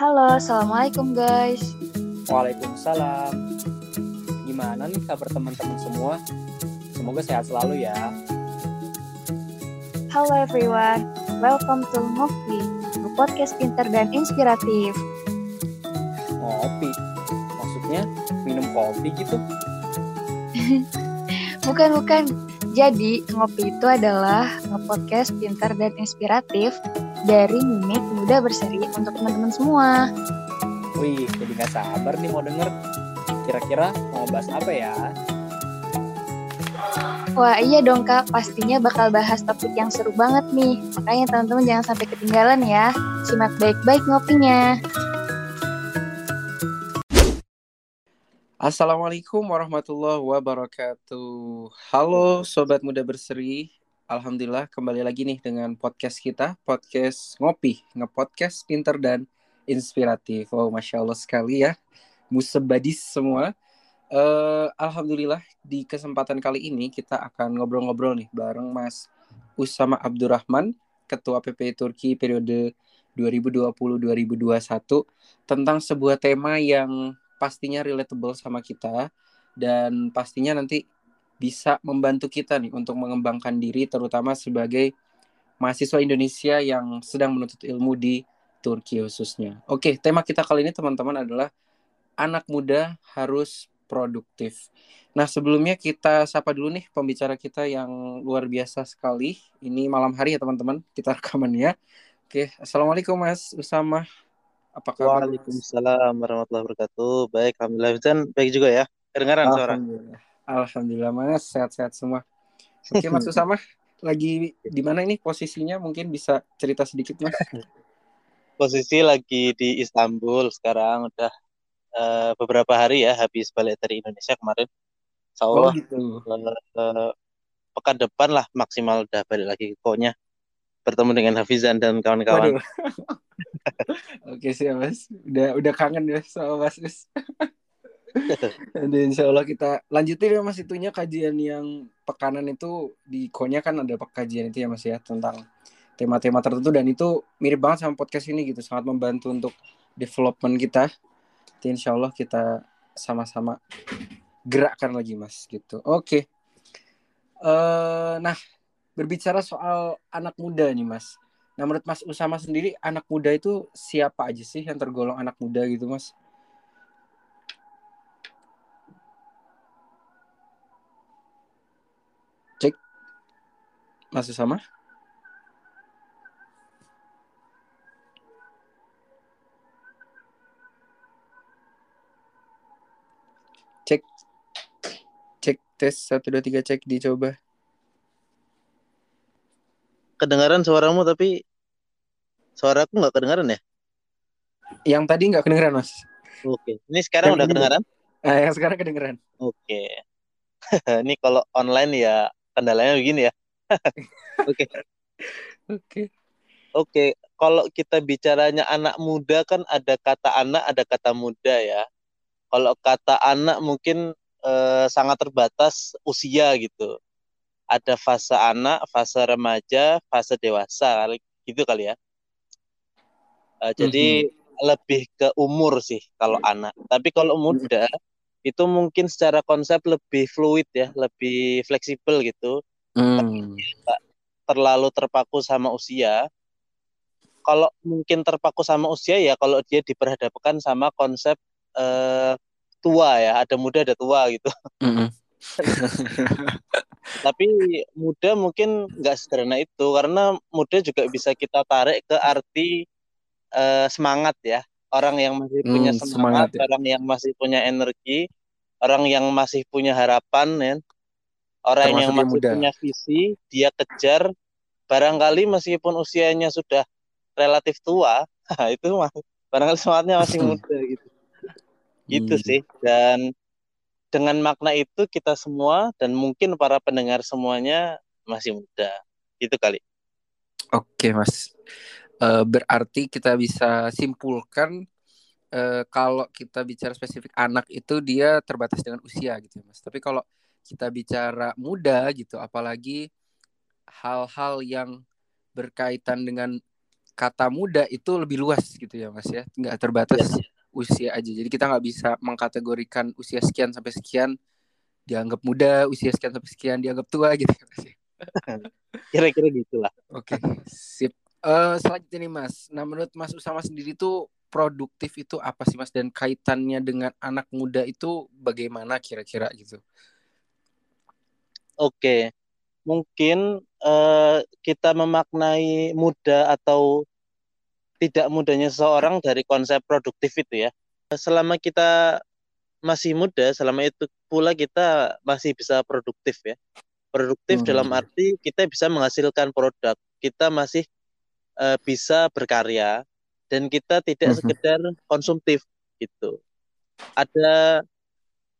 Halo, Assalamualaikum guys. Waalaikumsalam. Gimana nih kabar teman-teman semua? Semoga sehat selalu ya. Halo everyone, welcome to Ngopi, podcast pinter dan inspiratif. Ngopi? Maksudnya minum kopi gitu? bukan, bukan. Jadi, Ngopi itu adalah nge-podcast pinter dan inspiratif dari Mimik Muda Berseri untuk teman-teman semua. Wih, jadi gak sabar nih mau denger. Kira-kira mau bahas apa ya? Wah iya dong kak, pastinya bakal bahas topik yang seru banget nih. Makanya teman-teman jangan sampai ketinggalan ya. Simak baik-baik ngopinya. Assalamualaikum warahmatullahi wabarakatuh. Halo Sobat Muda Berseri. Alhamdulillah kembali lagi nih dengan podcast kita, podcast ngopi, ngepodcast pinter dan inspiratif. Wow, Masya Allah sekali ya. Musebadis semua. Uh, Alhamdulillah di kesempatan kali ini kita akan ngobrol-ngobrol nih bareng Mas Usama Abdurrahman, Ketua PPI Turki periode 2020-2021 tentang sebuah tema yang pastinya relatable sama kita dan pastinya nanti bisa membantu kita nih untuk mengembangkan diri terutama sebagai mahasiswa Indonesia yang sedang menuntut ilmu di Turki khususnya. Oke, tema kita kali ini teman-teman adalah anak muda harus produktif. Nah, sebelumnya kita sapa dulu nih pembicara kita yang luar biasa sekali. Ini malam hari ya teman-teman, kita rekaman ya. Oke, Assalamualaikum Mas Usama. Apa kabar? Waalaikumsalam warahmatullahi wabarakatuh. Baik, Alhamdulillah. Dan baik juga ya. Kedengaran suara? Alhamdulillah. Alhamdulillah Mas, sehat-sehat semua. Oke Mas Usama, lagi di mana ini posisinya? Mungkin bisa cerita sedikit Mas. Posisi lagi di Istanbul sekarang udah uh, beberapa hari ya habis balik dari Indonesia kemarin. Insya Allah oh, gitu. uh, pekan depan lah maksimal udah balik lagi ke konya bertemu dengan Hafizan dan kawan-kawan. Oke sih mas, udah udah kangen ya sama mas Us. Dan insya Allah kita lanjutin ya mas itunya kajian yang pekanan itu di konya kan ada kajian itu ya mas ya tentang tema-tema tertentu dan itu mirip banget sama podcast ini gitu sangat membantu untuk development kita Nanti insya Allah kita sama-sama gerakkan lagi mas gitu. Oke. Okay. Uh, eh, nah berbicara soal anak muda nih mas. Nah menurut Mas Usama sendiri anak muda itu siapa aja sih yang tergolong anak muda gitu mas? Cek. Mas Usama? cek. Cek tes. Satu dua tiga cek. Dicoba. Kedengaran suaramu tapi suaraku nggak kedengaran ya? Yang tadi nggak kedengaran mas. Oke. Ini sekarang yang udah kedengaran ah, yang sekarang kedengaran oke. Ini kalau online ya kendalanya begini ya oke oke oke kalau kita bicaranya anak muda kan ada kata anak ada kata muda ya kalau kata anak mungkin eh, sangat terbatas usia gitu. Ada fase anak, fase remaja, fase dewasa, gitu kali ya. Uh, jadi mm-hmm. lebih ke umur sih kalau anak. Tapi kalau muda mm-hmm. itu mungkin secara konsep lebih fluid ya, lebih fleksibel gitu. Mm. terlalu terpaku sama usia. Kalau mungkin terpaku sama usia ya kalau dia diperhadapkan sama konsep uh, tua ya, ada muda ada tua gitu. Mm -hmm. Tapi muda mungkin nggak sederhana itu karena muda juga bisa kita tarik ke arti uh, semangat ya. Orang yang masih punya mm, semangat, semangat ya. orang yang masih punya energi, orang yang masih punya harapan ya. Orang Termasuk yang masih muda. punya visi, dia kejar. Barangkali meskipun usianya sudah relatif tua, itu barangkali semangatnya masih muda gitu. Gitu hmm. sih. Dan dengan makna itu kita semua dan mungkin para pendengar semuanya masih muda. Gitu kali. Oke mas. Uh, berarti kita bisa simpulkan uh, kalau kita bicara spesifik anak itu dia terbatas dengan usia gitu ya mas. Tapi kalau kita bicara muda gitu apalagi hal-hal yang berkaitan dengan kata muda itu lebih luas gitu ya mas ya. Nggak terbatas ya. usia aja. Jadi kita nggak bisa mengkategorikan usia sekian sampai sekian dianggap muda usia sekian sampai sekian dianggap tua gitu ya mas kira-kira gitulah. Oke sip. Uh, selanjutnya nih mas. Nah menurut mas Usama sendiri tuh produktif itu apa sih mas? Dan kaitannya dengan anak muda itu bagaimana kira-kira gitu oke mungkin uh, kita memaknai muda atau tidak mudahnya seseorang dari konsep produktif itu ya. Selama kita masih muda, selama itu pula kita masih bisa produktif ya. Produktif hmm. dalam arti kita bisa menghasilkan produk, kita masih uh, bisa berkarya dan kita tidak hmm. sekedar konsumtif gitu. Ada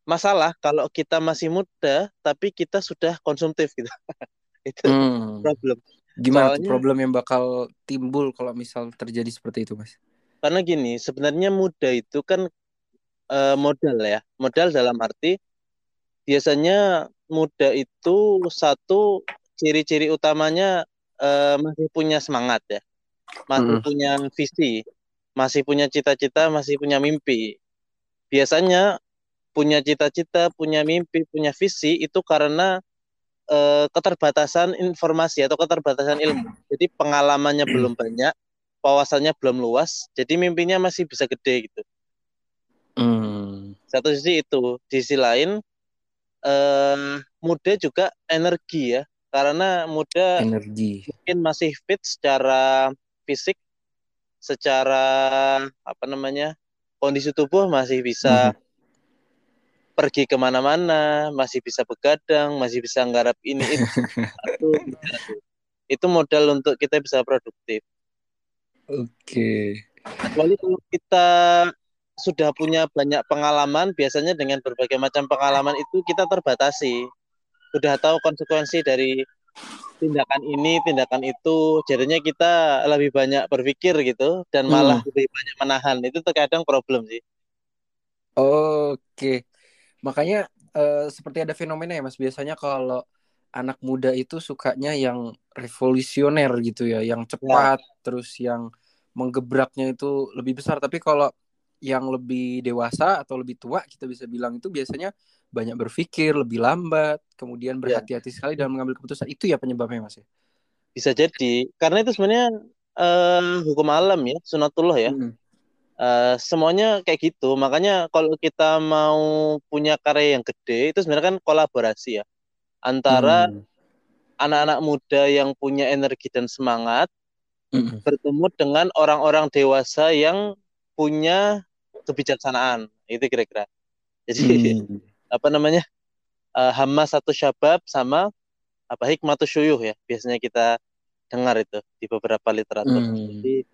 masalah kalau kita masih muda tapi kita sudah konsumtif gitu. itu hmm. problem. Gimana Soalnya, problem yang bakal timbul kalau misal terjadi seperti itu, Mas? Karena gini, sebenarnya muda itu kan uh, modal ya. Modal dalam arti biasanya muda itu satu ciri-ciri utamanya uh, masih punya semangat ya. Masih hmm. punya visi, masih punya cita-cita, masih punya mimpi. Biasanya punya cita-cita, punya mimpi, punya visi itu karena uh, keterbatasan informasi atau keterbatasan ilmu. Jadi pengalamannya belum banyak, wawasannya belum luas, jadi mimpinya masih bisa gede gitu. Hmm. Satu sisi itu, di sisi lain uh, muda juga energi ya, karena muda energi mungkin masih fit secara fisik, secara apa namanya kondisi tubuh masih bisa hmm pergi ke mana-mana, masih bisa begadang, masih bisa nggarap ini itu. itu modal untuk kita bisa produktif. Oke. Okay. Kecuali kalau kita sudah punya banyak pengalaman, biasanya dengan berbagai macam pengalaman itu kita terbatasi. Sudah tahu konsekuensi dari tindakan ini, tindakan itu, jadinya kita lebih banyak berpikir gitu dan malah hmm. lebih banyak menahan. Itu terkadang problem sih. Oke. Makanya uh, seperti ada fenomena ya Mas biasanya kalau anak muda itu sukanya yang revolusioner gitu ya, yang cepat ya. terus yang menggebraknya itu lebih besar. Tapi kalau yang lebih dewasa atau lebih tua kita bisa bilang itu biasanya banyak berpikir, lebih lambat, kemudian ya. berhati-hati ya. sekali dalam mengambil keputusan. Itu ya penyebabnya Mas ya. Bisa jadi karena itu sebenarnya uh, hukum alam ya, sunatullah ya. Hmm. Uh, semuanya kayak gitu. Makanya kalau kita mau punya karya yang gede itu sebenarnya kan kolaborasi ya antara hmm. anak-anak muda yang punya energi dan semangat hmm. bertemu dengan orang-orang dewasa yang punya kebijaksanaan. Itu kira-kira. Jadi hmm. apa namanya? Uh, Hamas satu syabab sama apa hikmatus syuyuh ya. Biasanya kita dengar itu di beberapa literatur. Hmm. Jadi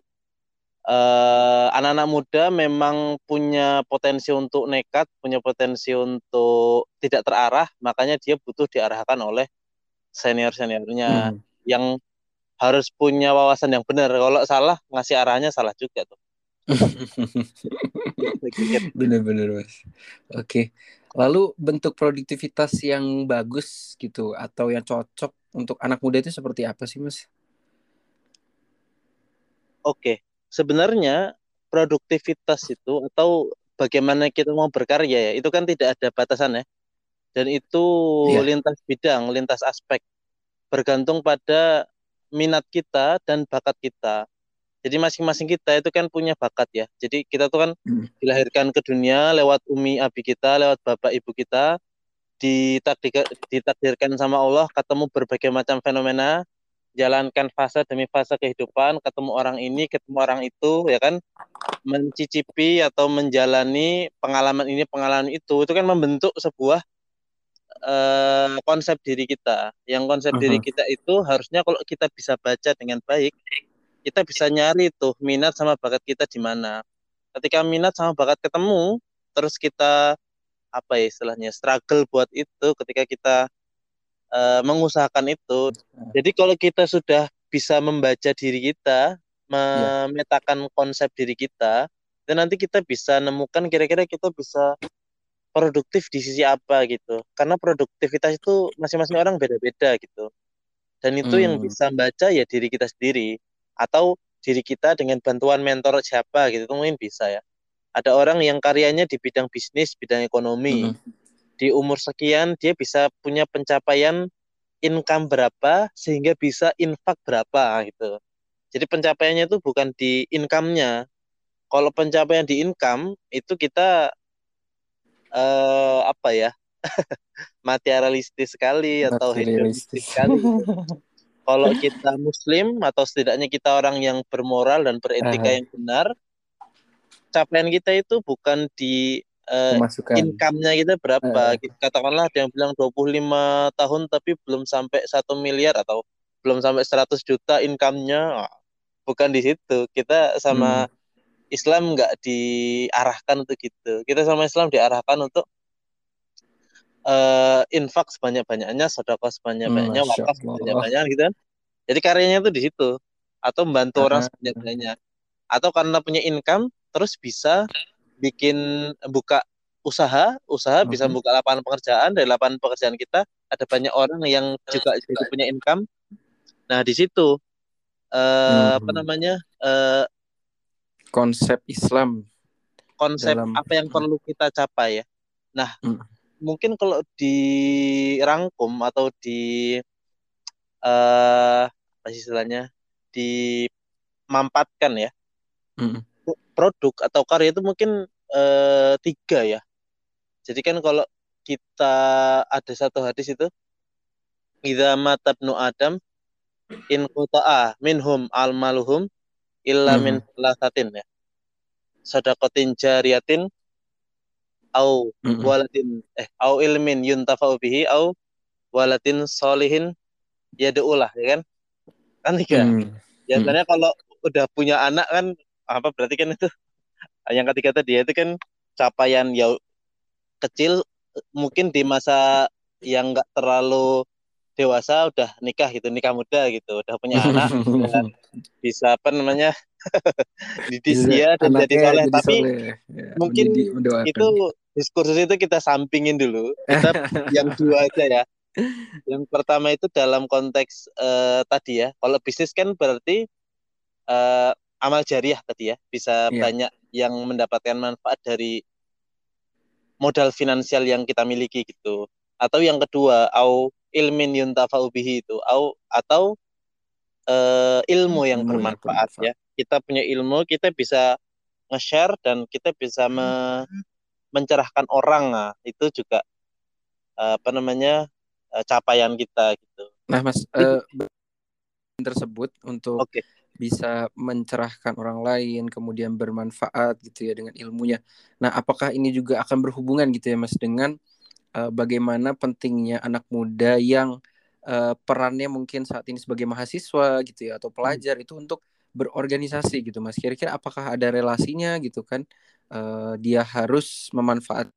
anak eh, anak-anak muda memang punya potensi untuk nekat, punya potensi untuk tidak terarah, makanya dia butuh diarahkan oleh senior-seniornya hmm. yang harus punya wawasan yang benar. Kalau salah ngasih arahnya salah juga tuh. Bener-bener mas. Oke. Lalu bentuk produktivitas yang bagus gitu atau yang cocok untuk anak muda itu seperti apa sih mas? Oke sebenarnya produktivitas itu atau bagaimana kita mau berkarya ya itu kan tidak ada batasan ya dan itu yeah. lintas bidang lintas aspek bergantung pada minat kita dan bakat kita jadi masing-masing kita itu kan punya bakat ya jadi kita tuh kan hmm. dilahirkan ke dunia lewat umi abi kita lewat bapak ibu kita ditakdir, ditakdirkan sama Allah ketemu berbagai macam fenomena jalankan fase demi fase kehidupan, ketemu orang ini, ketemu orang itu, ya kan, mencicipi atau menjalani pengalaman ini, pengalaman itu, itu kan membentuk sebuah uh, konsep diri kita. Yang konsep uh -huh. diri kita itu harusnya kalau kita bisa baca dengan baik, kita bisa nyari tuh minat sama bakat kita di mana. Ketika minat sama bakat ketemu, terus kita apa ya istilahnya struggle buat itu ketika kita uh, mengusahakan itu. Hmm. Jadi kalau kita sudah bisa membaca diri kita, memetakan konsep diri kita, dan nanti kita bisa nemukan kira-kira kita bisa produktif di sisi apa gitu. Karena produktivitas itu masing-masing orang beda-beda gitu. Dan itu hmm. yang bisa membaca ya diri kita sendiri atau diri kita dengan bantuan mentor siapa gitu itu mungkin bisa ya ada orang yang karyanya di bidang bisnis bidang ekonomi mm -hmm. Di umur sekian dia bisa punya pencapaian income berapa sehingga bisa infak berapa gitu. Jadi pencapaiannya itu bukan di income-nya. Kalau pencapaian di income itu kita uh, apa ya materialistis sekali atau hedonistis sekali. Kalau kita muslim atau setidaknya kita orang yang bermoral dan beretika uh. yang benar capaian kita itu bukan di uh, income-nya kita berapa uh. katakanlah ada yang bilang 25 tahun tapi belum sampai satu miliar atau belum sampai 100 juta income-nya bukan di situ kita sama hmm. Islam nggak diarahkan untuk gitu kita sama Islam diarahkan untuk uh, infak sebanyak-banyaknya, sedekah sebanyak-banyaknya, hmm, wakaf sebanyak-banyaknya gitu kan. Jadi karyanya itu di situ atau membantu orang sebanyak-banyaknya. Atau karena punya income terus bisa bikin buka usaha, usaha hmm. bisa buka lapangan pekerjaan dari lapangan pekerjaan kita ada banyak orang yang juga juga punya income. Nah, di situ uh, hmm. apa namanya? Uh, konsep Islam konsep dalam... apa yang perlu kita capai ya. Nah, hmm mungkin kalau dirangkum atau di uh, apa istilahnya dimampatkan ya mm. Produk atau karya itu mungkin uh, tiga ya jadi kan kalau kita ada satu hadis itu idza matabnu adam in quta'a minhum al maluhum illa min salasatin ya sadaqatin jariyatin au mm-hmm. waladin eh au ilmin yuntafa'u bihi au waladin solihin yad'ulah ya kan kan tiga mm. biasanya mm. kalau udah punya anak kan apa berarti kan itu yang ketiga tadi itu kan capaian ya kecil mungkin di masa yang enggak terlalu dewasa udah nikah gitu nikah muda gitu udah punya anak dan bisa apa namanya didik dia dan jadi soleh tapi ya, mungkin itu diskursus itu kita sampingin dulu. Kita yang dua aja ya. Yang pertama itu dalam konteks uh, tadi ya. Kalau bisnis kan berarti uh, amal jariah tadi ya. Bisa yeah. banyak yang mendapatkan manfaat dari modal finansial yang kita miliki gitu. Atau yang kedua, au ilmin yuntafa'u bihi itu, au atau uh, ilmu yang ilmu bermanfaat yang ya. Kita punya ilmu, kita bisa nge-share dan kita bisa me mencerahkan orang nah itu juga uh, apa namanya uh, capaian kita gitu. Nah mas uh, tersebut untuk okay. Bisa mencerahkan orang lain kemudian bermanfaat gitu ya dengan ilmunya. Nah apakah ini juga akan berhubungan gitu ya mas dengan uh, bagaimana pentingnya anak muda yang uh, perannya mungkin saat ini sebagai mahasiswa gitu ya atau pelajar hmm. itu untuk berorganisasi gitu mas. Kira-kira apakah ada relasinya gitu kan? uh, dia harus memanfaatkan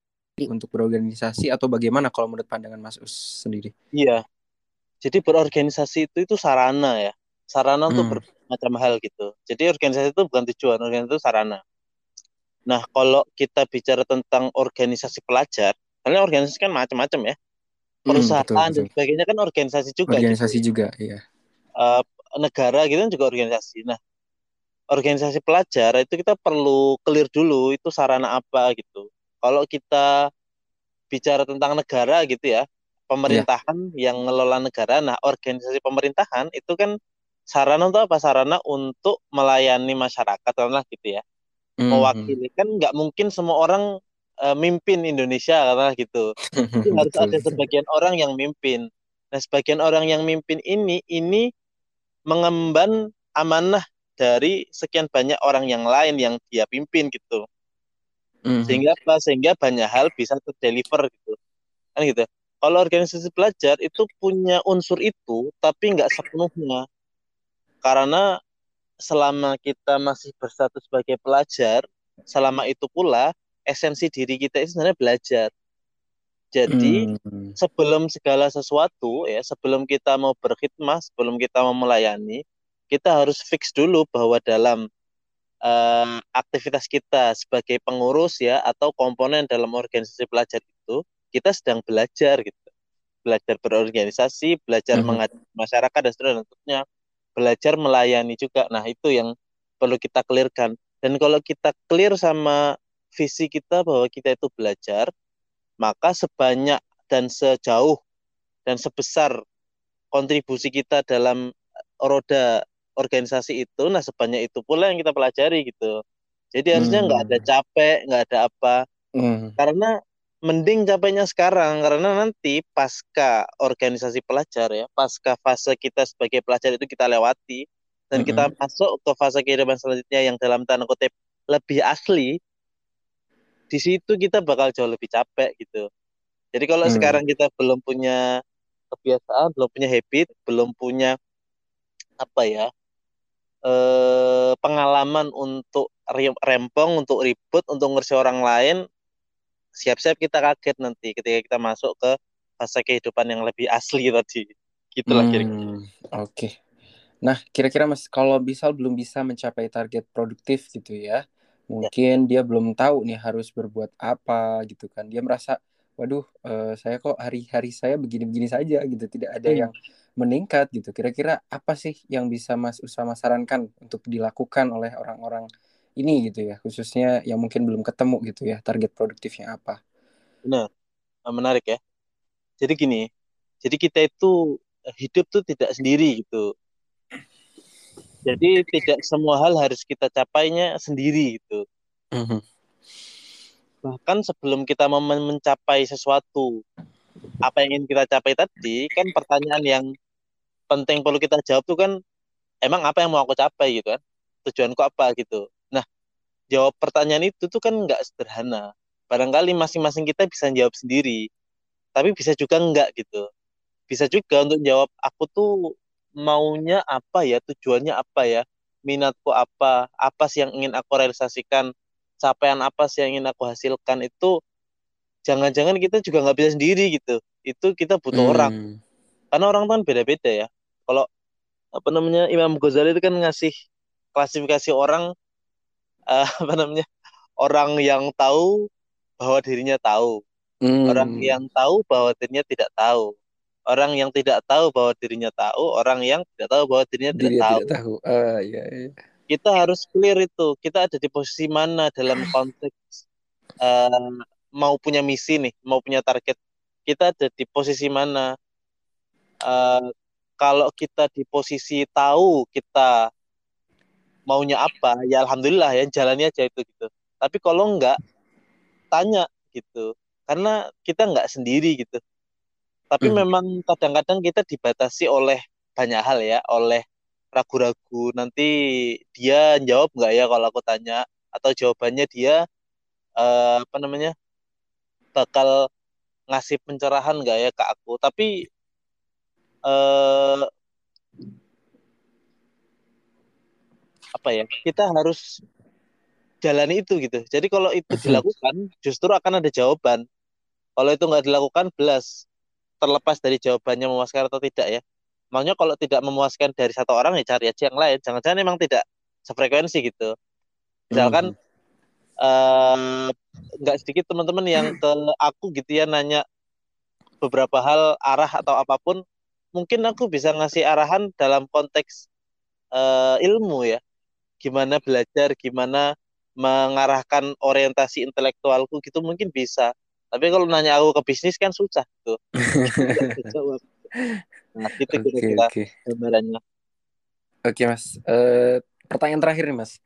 untuk berorganisasi atau bagaimana kalau menurut pandangan Mas Us sendiri? Iya. Jadi berorganisasi itu itu sarana ya. Sarana hmm. untuk bermacam hal gitu. Jadi organisasi itu bukan tujuan, organisasi itu sarana. Nah, kalau kita bicara tentang organisasi pelajar, karena organisasi kan macam-macam ya. Perusahaan hmm, betul, betul. dan sebagainya kan organisasi juga. Organisasi gitu. juga, iya. Uh, negara gitu kan juga organisasi. Nah, organisasi pelajar itu kita perlu clear dulu itu sarana apa gitu. Kalau kita bicara tentang negara gitu ya, pemerintahan yeah. yang ngelola negara, nah organisasi pemerintahan itu kan sarana untuk apa? Sarana untuk melayani masyarakat lah gitu ya. Mm-hmm. Mewakili kan nggak mungkin semua orang uh, mimpin Indonesia karena gitu. Jadi harus ada sebagian orang yang mimpin. Nah, sebagian orang yang mimpin ini ini mengemban amanah dari sekian banyak orang yang lain yang dia pimpin gitu. Mm-hmm. Sehingga apa? Sehingga banyak hal bisa terdeliver gitu. Kan gitu. Kalau organisasi pelajar itu punya unsur itu, tapi nggak sepenuhnya. Karena selama kita masih berstatus sebagai pelajar, selama itu pula esensi diri kita itu sebenarnya belajar. Jadi hmm. sebelum segala sesuatu ya, sebelum kita mau berkhidmah, sebelum kita mau melayani, kita harus fix dulu bahwa dalam uh, aktivitas kita sebagai pengurus ya atau komponen dalam organisasi pelajar itu kita sedang belajar gitu belajar berorganisasi belajar mm -hmm. masyarakat dan seterusnya belajar melayani juga nah itu yang perlu kita clearkan dan kalau kita clear sama visi kita bahwa kita itu belajar maka sebanyak dan sejauh dan sebesar kontribusi kita dalam roda organisasi itu nah sebanyak itu pula yang kita pelajari gitu jadi harusnya nggak hmm. ada capek nggak ada apa hmm. karena mending capeknya sekarang karena nanti pasca organisasi pelajar ya pasca fase kita sebagai pelajar itu kita lewati dan mm -hmm. kita masuk ke fase kehidupan selanjutnya yang dalam tanda kutip lebih asli di situ kita bakal jauh lebih capek gitu jadi kalau mm. sekarang kita belum punya kebiasaan belum punya habit belum punya apa ya eh, pengalaman untuk rempong untuk ribut untuk ngersi orang lain siap-siap kita kaget nanti ketika kita masuk ke fase kehidupan yang lebih asli tadi. Gitulah hmm, kira-kira. Oke. Okay. Nah, kira-kira Mas kalau bisa belum bisa mencapai target produktif gitu ya. Mungkin ya. dia belum tahu nih harus berbuat apa gitu kan. Dia merasa waduh, uh, saya kok hari-hari saya begini-begini saja gitu, tidak ada hmm. yang meningkat gitu. Kira-kira apa sih yang bisa Mas Usama sarankan untuk dilakukan oleh orang-orang ini gitu ya khususnya yang mungkin belum ketemu gitu ya target produktifnya apa. Benar. Nah, menarik ya. Jadi gini jadi kita itu hidup tuh tidak sendiri gitu. Jadi tidak semua hal harus kita capainya sendiri gitu. Mm-hmm. bahkan sebelum kita mencapai sesuatu apa yang ingin kita capai tadi kan pertanyaan yang penting perlu kita jawab tuh kan emang apa yang mau aku capai? gitu kan. Tujuanku apa? gitu jawab pertanyaan itu tuh kan nggak sederhana. Barangkali masing-masing kita bisa jawab sendiri, tapi bisa juga enggak gitu. Bisa juga untuk jawab aku tuh maunya apa ya, tujuannya apa ya, minatku apa, apa sih yang ingin aku realisasikan, capaian apa sih yang ingin aku hasilkan itu jangan-jangan kita juga nggak bisa sendiri gitu. Itu kita butuh hmm. orang. Karena orang kan beda-beda ya. Kalau apa namanya Imam Ghazali itu kan ngasih klasifikasi orang uh, apa namanya orang yang tahu bahwa dirinya tahu hmm. orang yang tahu bahwa dirinya tidak tahu orang yang tidak tahu bahwa dirinya tahu orang yang tidak tahu bahwa dirinya tidak tahu, tidak tahu. Uh, iya, iya. kita harus clear itu kita ada di posisi mana dalam konteks uh, mau punya misi nih mau punya target kita ada di posisi mana uh, kalau kita di posisi tahu kita maunya apa ya alhamdulillah ya jalannya aja itu gitu. Tapi kalau enggak tanya gitu. Karena kita enggak sendiri gitu. Tapi hmm. memang kadang-kadang kita dibatasi oleh banyak hal ya oleh ragu-ragu. Nanti dia jawab enggak ya kalau aku tanya? Atau jawabannya dia uh, apa namanya bakal ngasih pencerahan enggak ya ke aku? Tapi uh, apa ya kita harus jalani itu gitu. Jadi kalau itu dilakukan justru akan ada jawaban. Kalau itu nggak dilakukan belas. Terlepas dari jawabannya memuaskan atau tidak ya. Makanya kalau tidak memuaskan dari satu orang ya cari aja yang lain. Jangan-jangan memang tidak sefrekuensi gitu. Misalkan mhm. nggak uh, sedikit teman-teman yang ke aku gitu ya nanya beberapa hal arah atau apa pun mungkin aku bisa ngasih arahan dalam konteks uh, ilmu ya gimana belajar, gimana mengarahkan orientasi intelektualku gitu mungkin bisa. Tapi kalau nanya aku ke bisnis kan susah tuh. nah, itu kira-kira okay, gambarannya. Oke, okay, Mas. Uh, pertanyaan terakhir nih, Mas.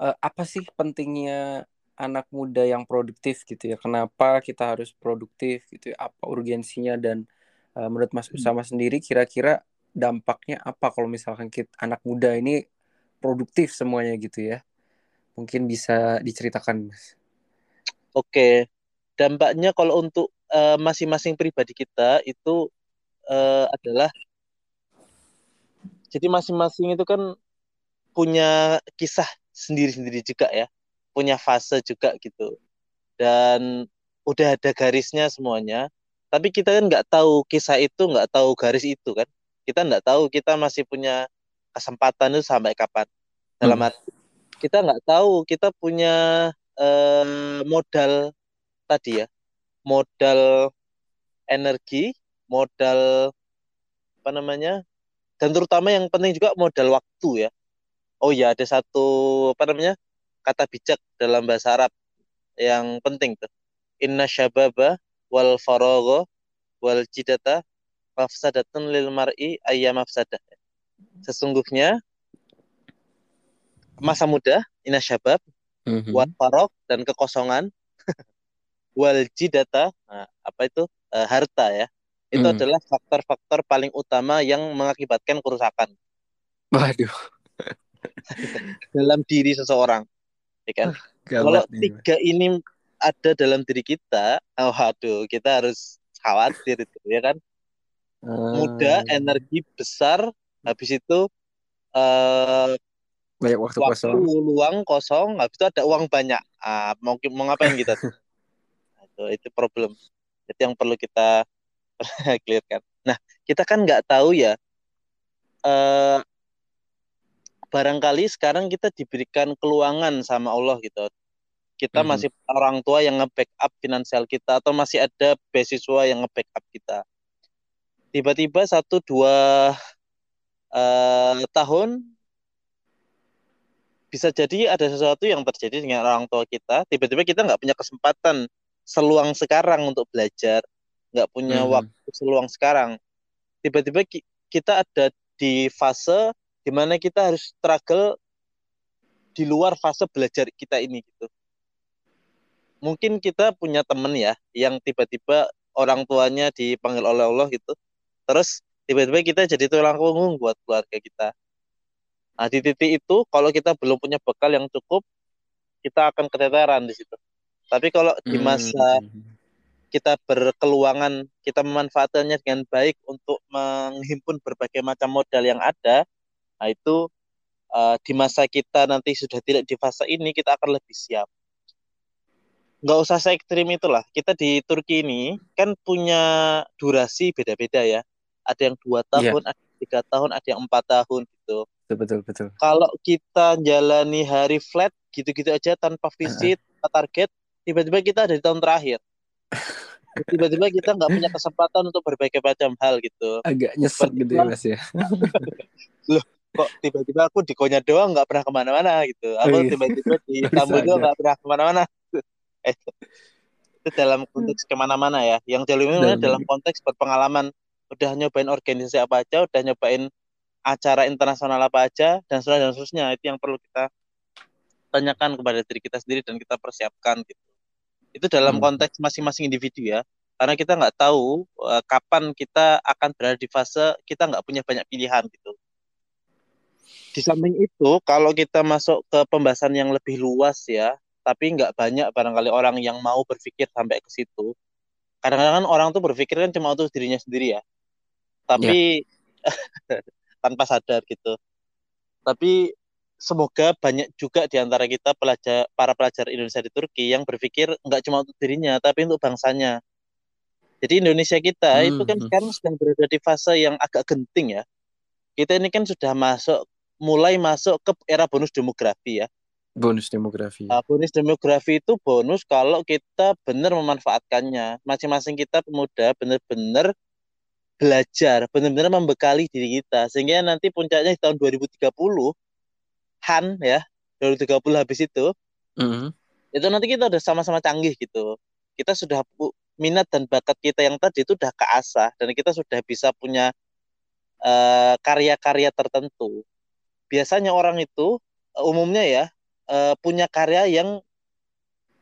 Uh, apa sih pentingnya anak muda yang produktif gitu ya? Kenapa kita harus produktif gitu ya? Apa urgensinya dan uh, menurut Mas Usama sendiri kira-kira dampaknya apa kalau misalkan kita, anak muda ini produktif semuanya gitu ya. Mungkin bisa diceritakan, Mas. Oke. Dampaknya kalau untuk uh, masing-masing pribadi kita itu uh, adalah jadi masing-masing itu kan punya kisah sendiri-sendiri juga ya. Punya fase juga gitu. Dan udah ada garisnya semuanya. Tapi kita kan nggak tahu kisah itu, nggak tahu garis itu kan. Kita nggak tahu kita masih punya kesempatan itu sampai kapan? Dalam hmm. arti kita nggak tahu kita punya eh, modal tadi ya modal energi modal apa namanya dan terutama yang penting juga modal waktu ya. Oh ya ada satu apa namanya kata bijak dalam bahasa Arab yang penting tuh. Inna syababa wal farogo wal jidata mafsadatun lil mar'i ayyam mafsadah sesungguhnya masa muda inna syabab mm-hmm. wal dan kekosongan wal jidata nah, apa itu? Uh, harta ya. Itu mm. adalah faktor-faktor paling utama yang mengakibatkan kerusakan. Waduh. Dalam diri seseorang ya kan? Kalau tiga ini ada dalam diri kita oh aduh kita harus khawatir itu ya kan? Muda ah. energi besar habis itu uh, banyak waktu, waktu kosong luang kosong habis itu ada uang banyak ah, mau mau ngapain kita tuh itu itu problem itu yang perlu kita clearkan nah kita kan nggak tahu ya uh, barangkali sekarang kita diberikan keluangan sama Allah gitu. Kita mm-hmm. masih orang tua yang nge-backup finansial kita atau masih ada beasiswa yang nge-backup kita. Tiba-tiba satu dua uh, tahun bisa jadi ada sesuatu yang terjadi dengan orang tua kita. Tiba-tiba kita nggak punya kesempatan seluang sekarang untuk belajar, nggak punya mm-hmm. waktu seluang sekarang. Tiba-tiba kita ada di fase di mana kita harus struggle di luar fase belajar kita ini gitu. Mungkin kita punya temen ya yang tiba-tiba orang tuanya dipanggil oleh Allah gitu. Terus tiba-tiba kita jadi tulang punggung buat keluarga kita. Nah, di titik itu kalau kita belum punya bekal yang cukup, kita akan keteteran di situ. Tapi kalau di hmm, masa hmm. kita berkeluangan, kita memanfaatkannya dengan baik untuk menghimpun berbagai macam modal yang ada, Nah itu uh, di masa kita nanti sudah tidak di fase ini kita akan lebih siap. Nggak usah se ekstrim itulah. Kita di Turki ini kan punya durasi beda-beda ya. Ada yang dua iya. tahun, yeah. ada tiga tahun, ada yang empat tahun gitu. Betul betul. Kalau kita jalani hari flat gitu-gitu aja tanpa visit, uh-huh. target, tiba-tiba kita ada di tahun terakhir. tiba-tiba kita nggak punya kesempatan untuk berbagai macam hal gitu. Agak nyesek gitu ya mas ya. Loh, kok tiba-tiba aku di Konya doang nggak pernah ke mana-mana gitu aku oh, iya. tiba-tiba di Tambu doang nggak pernah ke mana-mana eh, itu dalam konteks ke mana-mana ya yang jalur ini dalam konteks berpengalaman udah nyobain organisasi apa aja udah nyobain acara internasional apa aja dan seterusnya dan seterusnya. Itu yang perlu kita tanyakan kepada diri kita sendiri dan kita persiapkan gitu. Itu dalam hmm. konteks masing-masing individu ya. Karena kita nggak tahu uh, kapan kita akan berada di fase kita nggak punya banyak pilihan gitu. Di samping itu kalau kita masuk ke pembahasan yang lebih luas ya tapi nggak banyak barangkali orang yang mau berpikir sampai ke situ. Kadang-kadang kan orang tuh berpikir kan cuma untuk dirinya sendiri ya tapi yeah. tanpa sadar gitu tapi semoga banyak juga di antara kita pelajar para pelajar Indonesia di Turki yang berpikir nggak cuma untuk dirinya tapi untuk bangsanya jadi Indonesia kita hmm. itu kan hmm. sekarang sedang berada di fase yang agak genting ya kita ini kan sudah masuk mulai masuk ke era bonus demografi ya. Bonus demografi. Uh, bonus demografi itu bonus kalau kita benar memanfaatkannya. Masing-masing kita pemuda benar-benar belajar, benar-benar membekali diri kita sehingga nanti puncaknya di tahun 2030 Han ya, 2030 habis itu. Mm -hmm. Itu nanti kita udah sama-sama canggih gitu. Kita sudah minat dan bakat kita yang tadi itu udah keasah dan kita sudah bisa punya eh, karya-karya uh, tertentu biasanya orang itu uh, umumnya ya uh, punya karya yang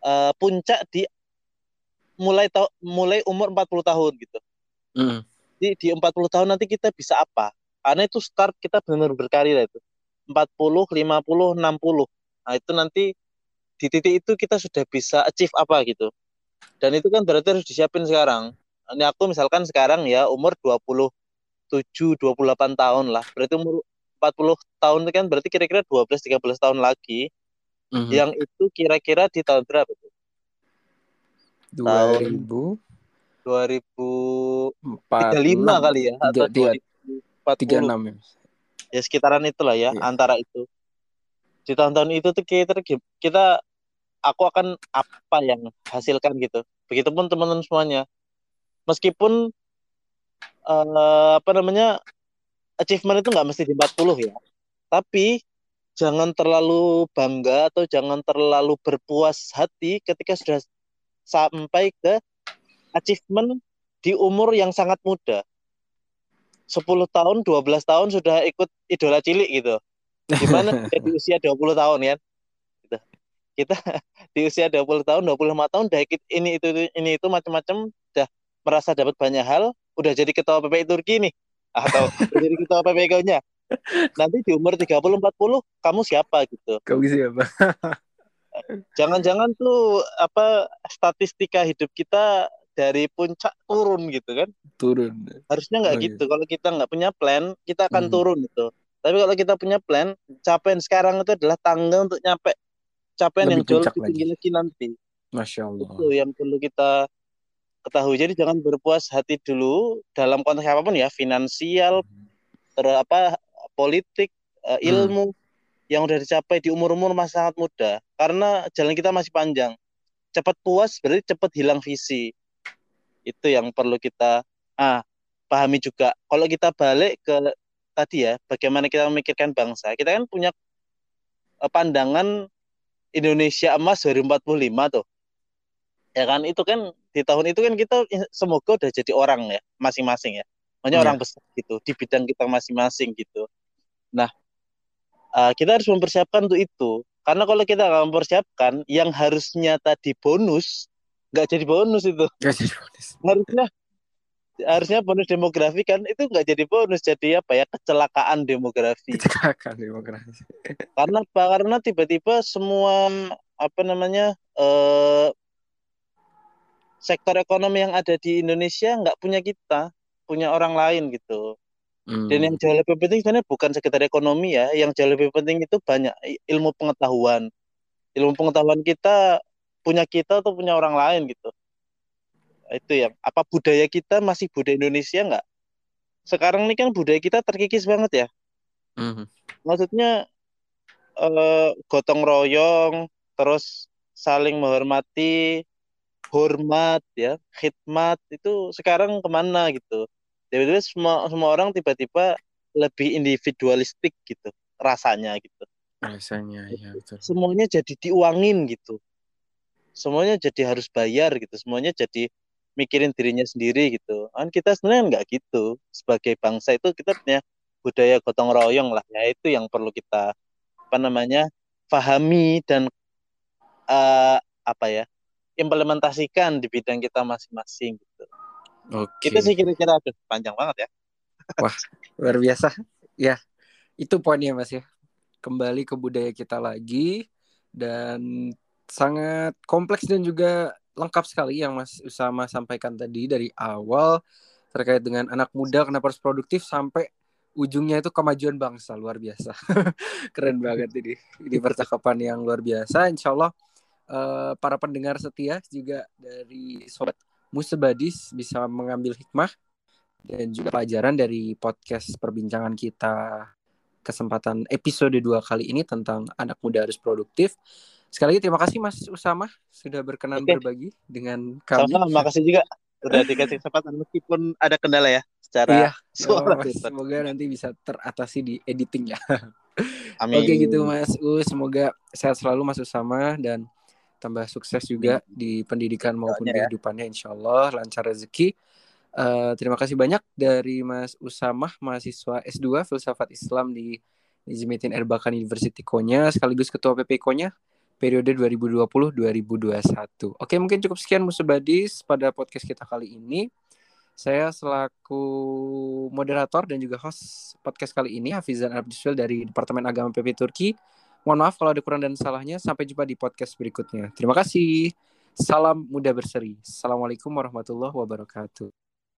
uh, puncak di mulai mulai umur 40 tahun gitu. Mm. Di di 40 tahun nanti kita bisa apa? Karena itu start kita benar-benar berkarya itu. 40, 50, 60. Nah, itu nanti di titik itu kita sudah bisa achieve apa gitu. Dan itu kan berarti harus disiapin sekarang. Ini aku misalkan sekarang ya umur 27, 28 tahun lah. Berarti umur 40 tahun itu kan berarti kira-kira 12 13 tahun lagi. Mm-hmm. Yang itu kira-kira di tahun berapa tuh? 2000 tahun 2035 kali ya atau 2036 ya. Ya sekitaran itulah ya, yeah. antara itu. Di tahun-tahun itu tuh kita kita aku akan apa yang hasilkan gitu. Begitupun teman-teman semuanya. Meskipun uh, apa namanya achievement itu nggak mesti di 40 ya. Tapi jangan terlalu bangga atau jangan terlalu berpuas hati ketika sudah sampai ke achievement di umur yang sangat muda. 10 tahun, 12 tahun sudah ikut idola cilik gitu. Gimana di usia 20 tahun ya? Gitu. Kita di usia 20 tahun, 25 tahun udah ikut ini itu ini itu macam-macam udah merasa dapat banyak hal, udah jadi ketua PPI Turki nih atau jadi ketua PPI-nya. Nanti di umur 30 40 kamu siapa gitu. Kamu siapa? Jangan-jangan tuh apa statistika hidup kita dari puncak turun gitu kan. Turun. Harusnya nggak oh, gitu. Iya. kalau kita nggak punya plan kita akan hmm. turun itu tapi kalau kita punya plan capaian sekarang itu adalah tangga untuk nyampe capaian yang jauh lebih tinggi lagi nanti. Masya allah. Itu yang perlu kita ketahui. Jadi jangan berpuas hati dulu dalam konteks apa pun ya. Finansial hmm. terus apa politik uh, ilmu hmm. yang udah dicapai di umur-umur masih sangat muda. Karena jalan kita masih panjang. Cepat puas berarti cepat hilang visi itu yang perlu kita ah pahami juga. Kalau kita balik ke tadi ya, bagaimana kita memikirkan bangsa. Kita kan punya eh, pandangan Indonesia emas 2045 tuh. Ya kan itu kan di tahun itu kan kita semoga udah jadi orang ya masing-masing ya. Makanya ya. orang besar gitu di bidang kita masing-masing gitu. Nah, uh, kita harus mempersiapkan untuk itu. Karena kalau kita nggak mempersiapkan, yang harusnya tadi bonus nggak jadi bonus itu. Nggak jadi bonus. Harusnya harusnya bonus demografi kan itu nggak jadi bonus. Jadi apa ya kecelakaan demografi. Kecelakaan demografi. Karena apa karena tiba-tiba semua apa namanya eh, sektor ekonomi yang ada di Indonesia nggak punya kita punya orang lain gitu. Hmm. dan yang jauh lebih penting sebenarnya bukan sekedar ekonomi ya yang jauh lebih penting itu banyak ilmu pengetahuan. Ilmu pengetahuan kita punya kita atau punya orang lain gitu. Itu yang apa budaya kita masih budaya Indonesia nggak? Sekarang ini kan budaya kita terkikis banget ya. Mm-hmm. maksudnya eh, gotong royong terus saling menghormati hormat ya khidmat itu sekarang ke mana gitu? Tiba-tiba semua semua orang tiba-tiba lebih individualistik gitu rasanya gitu. Rasanya ya betul. semuanya jadi diuangin gitu semuanya jadi harus bayar gitu semuanya jadi mikirin dirinya sendiri gitu kan kita sebenarnya nggak gitu sebagai bangsa itu kita punya budaya gotong royong lah ya itu yang perlu kita apa namanya pahami dan uh, apa ya implementasikan di bidang kita masing-masing gitu. Oke. Kita sih kira-kira aduh panjang banget ya. Wah, luar biasa. Ya, itu poinnya Mas ya. Kembali ke budaya kita lagi dan sangat kompleks dan juga lengkap sekali yang Mas Usama sampaikan tadi dari awal terkait dengan anak muda kenapa harus produktif sampai ujungnya itu kemajuan bangsa luar biasa. Keren banget ini ini percakapan yang luar biasa. Insya Allah uh, para pendengar setia juga dari sobat Musebadis bisa mengambil hikmah dan juga pelajaran dari podcast perbincangan kita kesempatan episode dua kali ini tentang anak muda harus produktif Sekali lagi terima kasih Mas Usama sudah berkenan Oke. berbagi dengan kami. Sama, sama kasih juga sudah dikasih kesempatan meskipun ada kendala ya secara iya, suara. Oh, semoga nanti bisa teratasi di editing ya. Amin. Oke gitu Mas U, semoga sehat selalu Mas Usama dan tambah sukses juga Amin. di pendidikan maupun ya. kehidupannya insya Allah lancar rezeki. Uh, terima kasih banyak dari Mas Usama mahasiswa S2 Filsafat Islam di Nizamiddin Erbakan University Konya sekaligus ketua PP Konya periode 2020-2021. Oke, mungkin cukup sekian Musebadis pada podcast kita kali ini. Saya selaku moderator dan juga host podcast kali ini, Hafizan Abdul dari Departemen Agama PP Turki. Mohon maaf kalau ada kurang dan salahnya. Sampai jumpa di podcast berikutnya. Terima kasih. Salam muda berseri. Assalamualaikum warahmatullahi wabarakatuh.